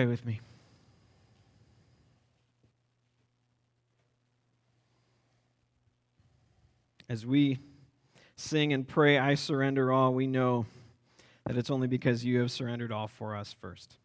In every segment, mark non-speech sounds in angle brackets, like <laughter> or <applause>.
Pray with me. As we sing and pray, I surrender all, we know that it's only because you have surrendered all for us first.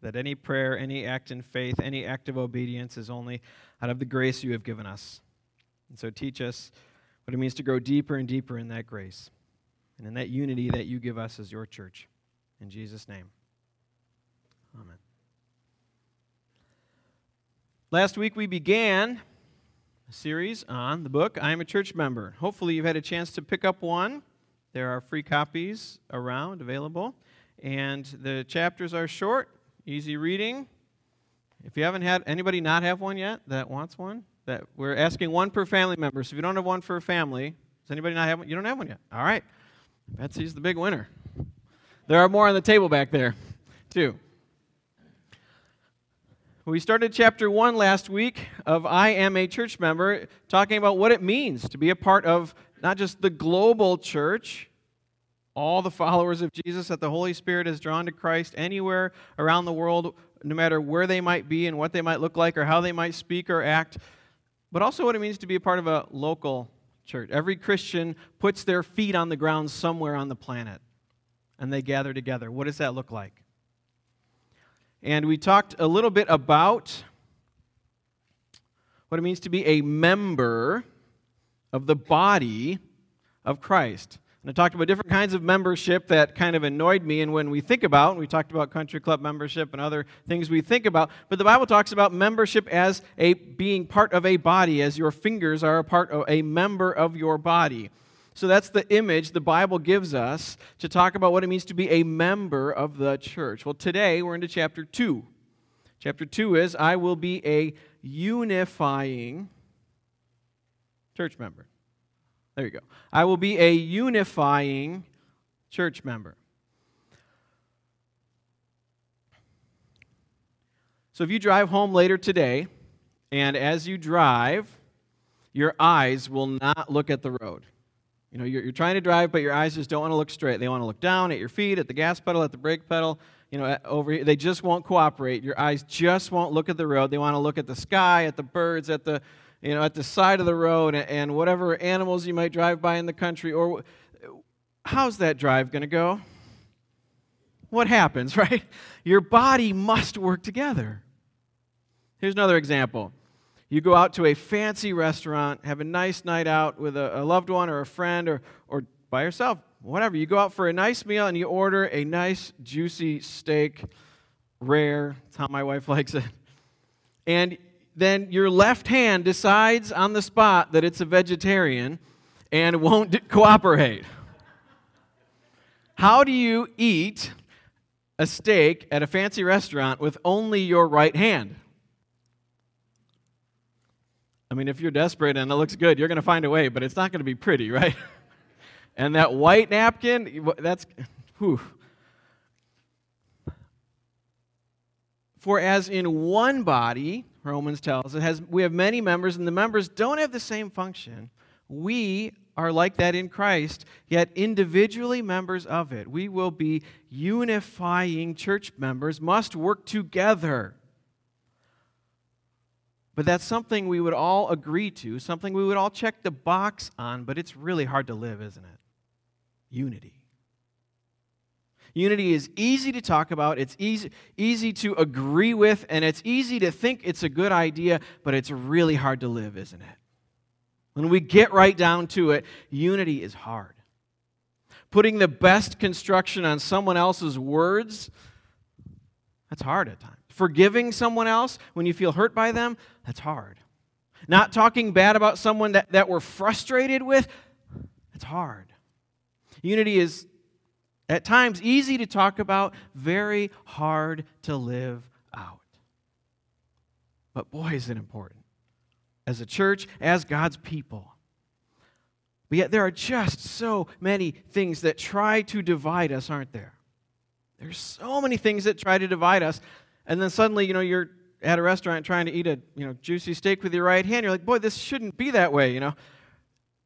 That any prayer, any act in faith, any act of obedience is only out of the grace you have given us. And so teach us what it means to grow deeper and deeper in that grace and in that unity that you give us as your church. In Jesus' name, amen. Last week we began a series on the book I Am a Church Member. Hopefully you've had a chance to pick up one. There are free copies around available. And the chapters are short, easy reading. If you haven't had anybody not have one yet that wants one, that we're asking one per family member. So if you don't have one for a family, does anybody not have one? You don't have one yet. All right. Betsy's the big winner. There are more on the table back there, too. We started chapter one last week of I Am a Church Member, talking about what it means to be a part of not just the global church, all the followers of Jesus that the Holy Spirit has drawn to Christ anywhere around the world, no matter where they might be and what they might look like or how they might speak or act, but also what it means to be a part of a local church. Every Christian puts their feet on the ground somewhere on the planet and they gather together. What does that look like? And we talked a little bit about what it means to be a member of the body of Christ. And I talked about different kinds of membership that kind of annoyed me. And when we think about, we talked about country club membership and other things we think about, but the Bible talks about membership as a being part of a body, as your fingers are a part of a member of your body. So that's the image the Bible gives us to talk about what it means to be a member of the church. Well, today we're into chapter 2. Chapter 2 is I will be a unifying church member. There you go. I will be a unifying church member. So if you drive home later today, and as you drive, your eyes will not look at the road. You know, you're, you're trying to drive, but your eyes just don't want to look straight. They want to look down at your feet, at the gas pedal, at the brake pedal. You know, over here. They just won't cooperate. Your eyes just won't look at the road. They want to look at the sky, at the birds, at the, you know, at the side of the road, and, and whatever animals you might drive by in the country. Or how's that drive going to go? What happens, <laughs> right? Your body must work together. Here's another example. You go out to a fancy restaurant, have a nice night out with a, a, loved one or a friend or, or by yourself, whatever. You go out for a nice meal and you order a nice, juicy steak, rare. That's how my wife <laughs> likes it. And then your left hand decides on the spot that it's a vegetarian and won't cooperate. How do you eat a steak at a fancy restaurant with only your right hand? I mean, if you're desperate and it looks good, you're going to find a way, but it's not going to be pretty, <laughs> right? and that white napkin, that's, whew. For as in one body, Romans tells has we have many members and the members don't have the same function. We are like that in Christ, yet individually members of it. We will be unifying church members, must work together. But that's something we would all agree to, something we would all check the box on, but it's really hard to live, isn't it? Unity. Unity is easy to talk about, it's easy, easy to agree with, and it's easy to think it's a good idea, but it's really hard to live, isn't it? When we get right down to it, unity is hard. Putting the best construction on someone else's words, that's hard at times. Forgiving someone else when you feel hurt by them, that's hard. Not talking bad about someone that, that we're frustrated with, that's hard. Unity is at times easy to talk about, very hard to live out. But boy, is it important. As a church, as God's people. But yet, there are just so many things that try to divide us, aren't there? There's so many things that try to divide us and then suddenly, you know, you're at a restaurant trying to eat a you know juicy steak with your right hand. You're like, boy, this shouldn't be that way. You know,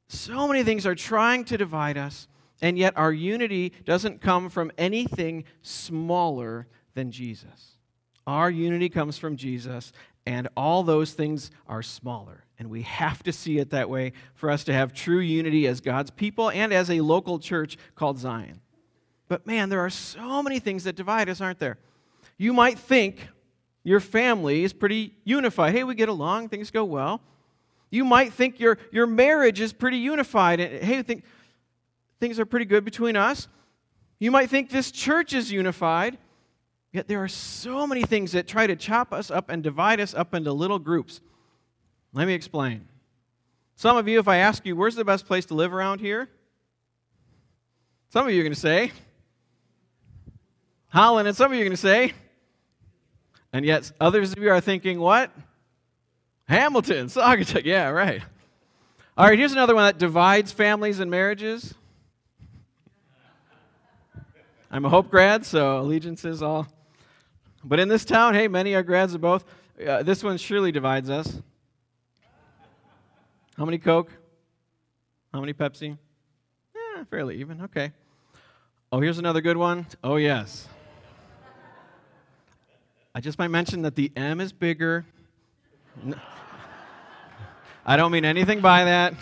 so many things are trying to divide us, and yet our unity doesn't come from anything smaller than Jesus. Our unity comes from Jesus, and all those things are smaller. And we have to see it that way for us to have true unity as God's people and as a local church called Zion. But man, there are so many things that divide us, aren't there? You might think your family is pretty unified. Hey, we get along, things go well. You might think your, your marriage is pretty unified. And, hey, think things are pretty good between us. You might think this church is unified. Yet there are so many things that try to chop us up and divide us up into little groups. Let me explain. Some of you, if I ask you, where's the best place to live around here? Some of you are going to say, Holland, and some of you are going to say, and yet others of you are thinking, what? Hamilton, <laughs> Saugatuck. Yeah, right. All right, here's another one that divides families and marriages. I'm a Hope grad, so allegiances all. But in this town, hey, many are grads of both. Uh, this one surely divides us. How many Coke? How many Pepsi? Yeah, fairly even. Okay. Oh, here's another good one. Oh, yes. I just might mention that the M is bigger. I don't mean anything by that.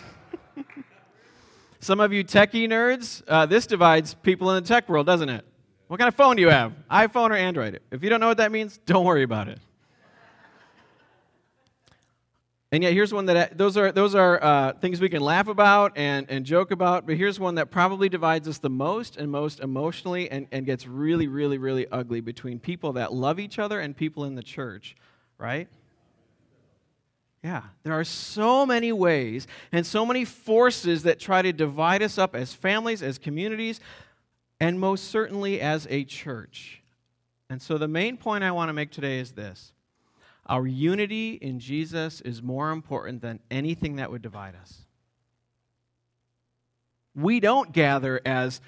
Some of you techie nerds, uh, this divides people in the tech world, doesn't it? What kind of phone do you have? iPhone or Android? If you don't know what that means, don't worry about it. And yet, here's one that those are those are uh, things we can laugh about and, and joke about. But here's one that probably divides us the most and most emotionally, and, and gets really, really, really ugly between people that love each other and people in the church, right? Yeah, there are so many ways and so many forces that try to divide us up as families, as communities, and most certainly as a church. And so, the main point I want to make today is this our unity in Jesus is more important than anything that would divide us. We don't gather as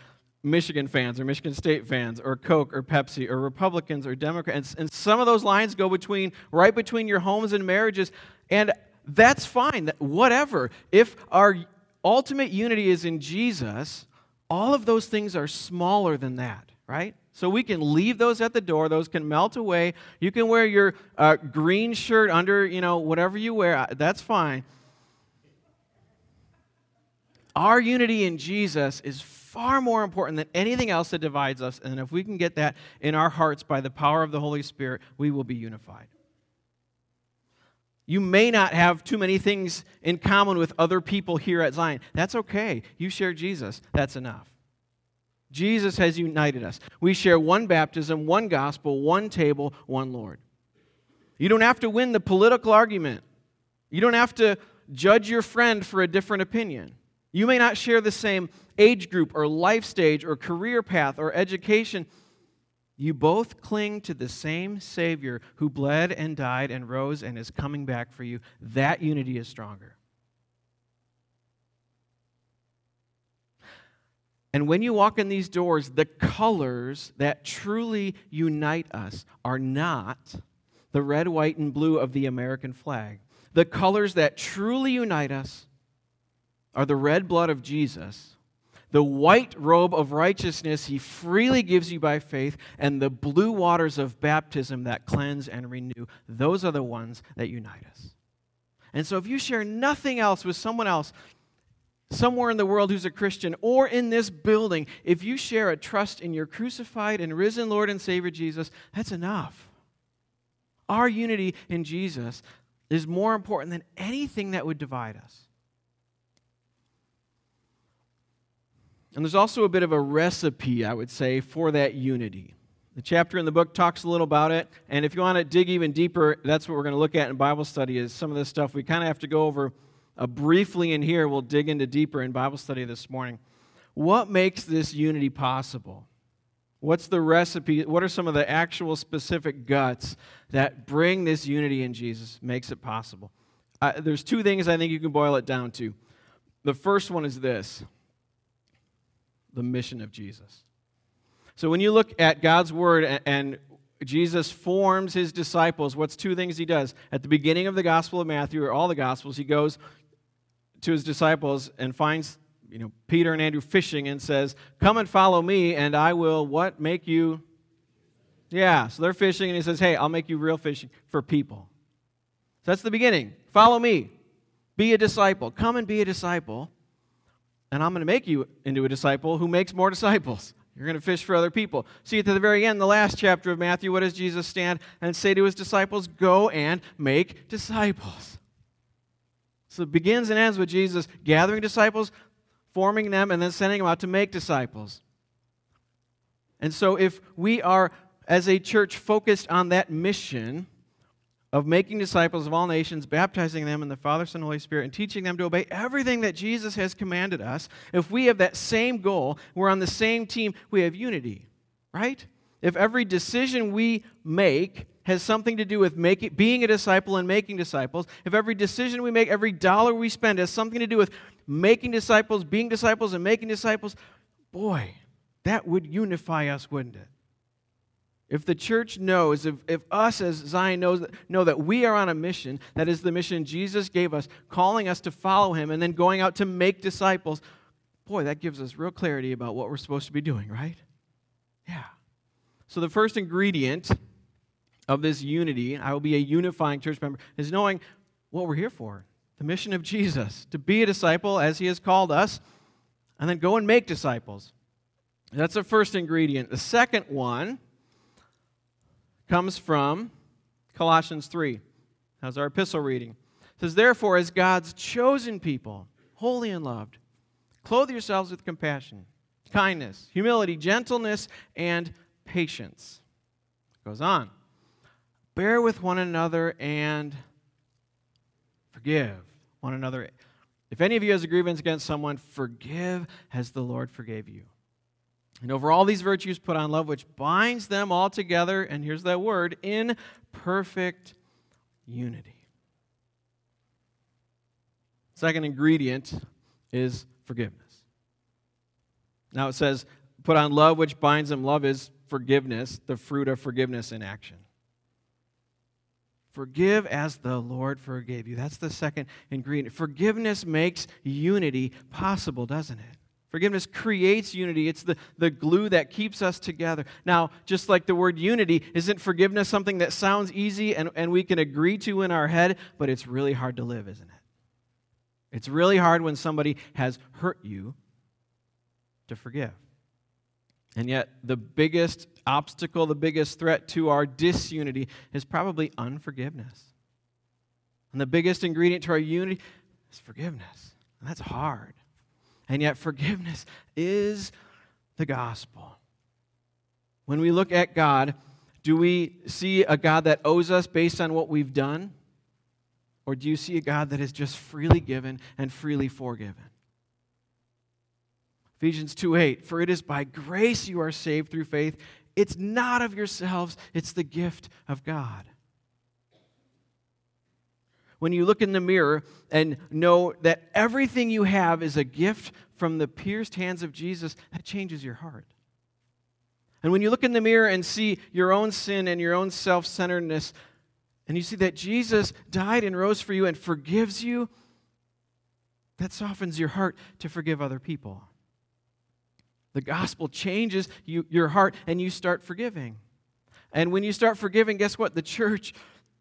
Michigan fans or Michigan State fans or Coke or Pepsi or Republicans or Democrats. And some of those lines go between right between your homes and marriages. And that's fine. Whatever. If our ultimate unity is in Jesus, all of those things are smaller than that, right? So we can leave those at the door. Those can melt away. You can wear your uh, green shirt under, you know, whatever you wear. That's fine. Our unity in Jesus is far more important than anything else that divides us. And if we can get that in our hearts by the power of the Holy Spirit, we will be unified. You may not have too many things in common with other people here at Zion. That's okay. You share Jesus. That's enough. Jesus has united us. We share one baptism, one gospel, one table, one Lord. You don't have to win the political argument. You don't have to judge your friend for a different opinion. You may not share the same age group or life stage or career path or education. You both cling to the same Savior who bled and died and rose and is coming back for you. That unity is stronger. And when you walk in these doors, the colors that truly unite us are not the red, white, and blue of the American flag. The colors that truly unite us are the red blood of Jesus, the white robe of righteousness he freely gives you by faith, and the blue waters of baptism that cleanse and renew. Those are the ones that unite us. And so if you share nothing else with someone else, somewhere in the world who's a Christian or in this building, if you share a trust in your crucified and risen Lord and Savior Jesus, that's enough. Our unity in Jesus is more important than anything that would divide us. And there's also a bit of a recipe, I would say, for that unity. The chapter in the book talks a little about it, and if you want to dig even deeper, that's what we're going to look at in Bible study is some of this stuff we kind of have to go over uh, briefly in here, we'll dig into deeper in Bible study this morning. What makes this unity possible? What's the recipe? What are some of the actual specific guts that bring this unity in Jesus, makes it possible? Uh, there's two things I think you can boil it down to. The first one is this the mission of Jesus. So when you look at God's word and, and Jesus forms his disciples, what's two things he does? At the beginning of the Gospel of Matthew, or all the Gospels, he goes, to his disciples and finds you know Peter and Andrew fishing and says, "Come and follow me, and I will what make you Yeah, so they're fishing, and he says, Hey, I'll make you real fishing for people. So that's the beginning. Follow me. Be a disciple. Come and be a disciple, and I'm going to make you into a disciple who makes more disciples. You're going to fish for other people. See, at the very end, the last chapter of Matthew, what does Jesus stand and say to his disciples? Go and make disciples. So it begins and ends with Jesus gathering disciples, forming them, and then sending them out to make disciples. And so, if we are, as a church, focused on that mission of making disciples of all nations, baptizing them in the Father, Son, and Holy Spirit, and teaching them to obey everything that Jesus has commanded us, if we have that same goal, we're on the same team, we have unity, right? If every decision we make has something to do with making, being a disciple and making disciples, if every decision we make, every dollar we spend has something to do with making disciples, being disciples, and making disciples, boy, that would unify us, wouldn't it? If the church knows, if, if us as Zion knows, know that we are on a mission, that is the mission Jesus gave us, calling us to follow him and then going out to make disciples, boy, that gives us real clarity about what we're supposed to be doing, right? Yeah. So the first ingredient of this unity, I will be a unifying church member, is knowing what we're here for the mission of Jesus, to be a disciple as he has called us, and then go and make disciples. That's the first ingredient. The second one comes from Colossians 3. How's our epistle reading? It says, Therefore, as God's chosen people, holy and loved, clothe yourselves with compassion, kindness, humility, gentleness, and patience. It goes on. Bear with one another and forgive one another. If any of you has a grievance against someone, forgive as the Lord forgave you. And over all these virtues, put on love, which binds them all together, and here's that word, in perfect unity. Second ingredient is forgiveness. Now it says, put on love, which binds them. Love is forgiveness, the fruit of forgiveness in action. Forgive as the Lord forgave you. That's the second ingredient. Forgiveness makes unity possible, doesn't it? Forgiveness creates unity. It's the, the glue that keeps us together. Now, just like the word unity, isn't forgiveness something that sounds easy and, and we can agree to in our head, but it's really hard to live, isn't it? It's really hard when somebody has hurt you to forgive. And yet, the biggest obstacle, the biggest threat to our disunity is probably unforgiveness. And the biggest ingredient to our unity is forgiveness. And that's hard. And yet, forgiveness is the gospel. When we look at God, do we see a God that owes us based on what we've done? Or do you see a God that is just freely given and freely forgiven? Ephesians 2 8, for it is by grace you are saved through faith. It's not of yourselves, it's the gift of God when you look in the mirror and know that everything you have is a gift from the pierced hands of Jesus, that changes your heart. And when you look in the mirror and see your own sin and your own self centeredness, and you see that Jesus died and rose for you and forgives you, that softens your heart to forgive other people. The gospel changes you, your heart and you start forgiving. And when you start forgiving, guess what? The church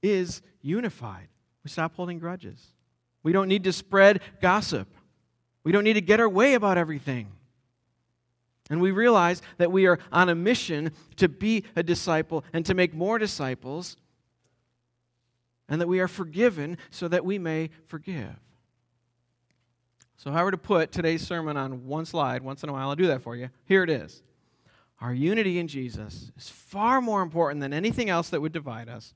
is unified. We stop holding grudges. We don't need to spread gossip. We don't need to get our way about everything. And we realize that we are on a mission to be a disciple and to make more disciples, and that we are forgiven so that we may forgive. So, if I were to put today's sermon on one slide, once in a while, I'll do that for you. Here it is. Our unity in Jesus is far more important than anything else that would divide us.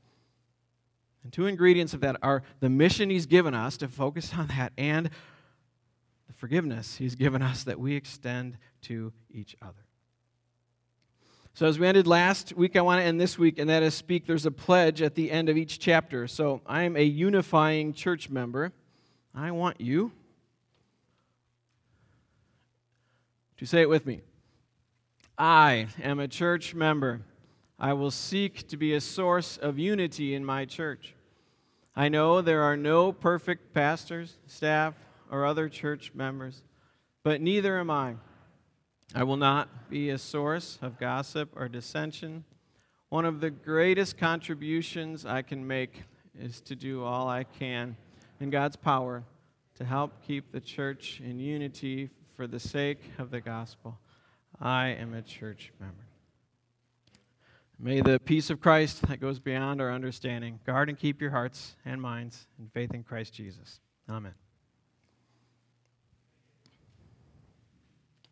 And two ingredients of that are the mission He's given us to focus <laughs> on that and the forgiveness He's given us that we extend to each other. So, as we ended last week, I want to end this week, and that is speak. There's a pledge at the end of each chapter. So, I am a unifying church member. I want you to say it with me. I am a church member. I will seek to be a source of unity in my church. I know there are no perfect pastors, staff, or other church members, but neither am I. I will not be a source of gossip or dissension One of the greatest contributions I can make is to do all I can in God's power to help keep the church in unity for the sake of the gospel. I am a church member. May the peace of Christ that goes beyond our understanding guard and keep your hearts and minds in faith in Christ Jesus. Amen.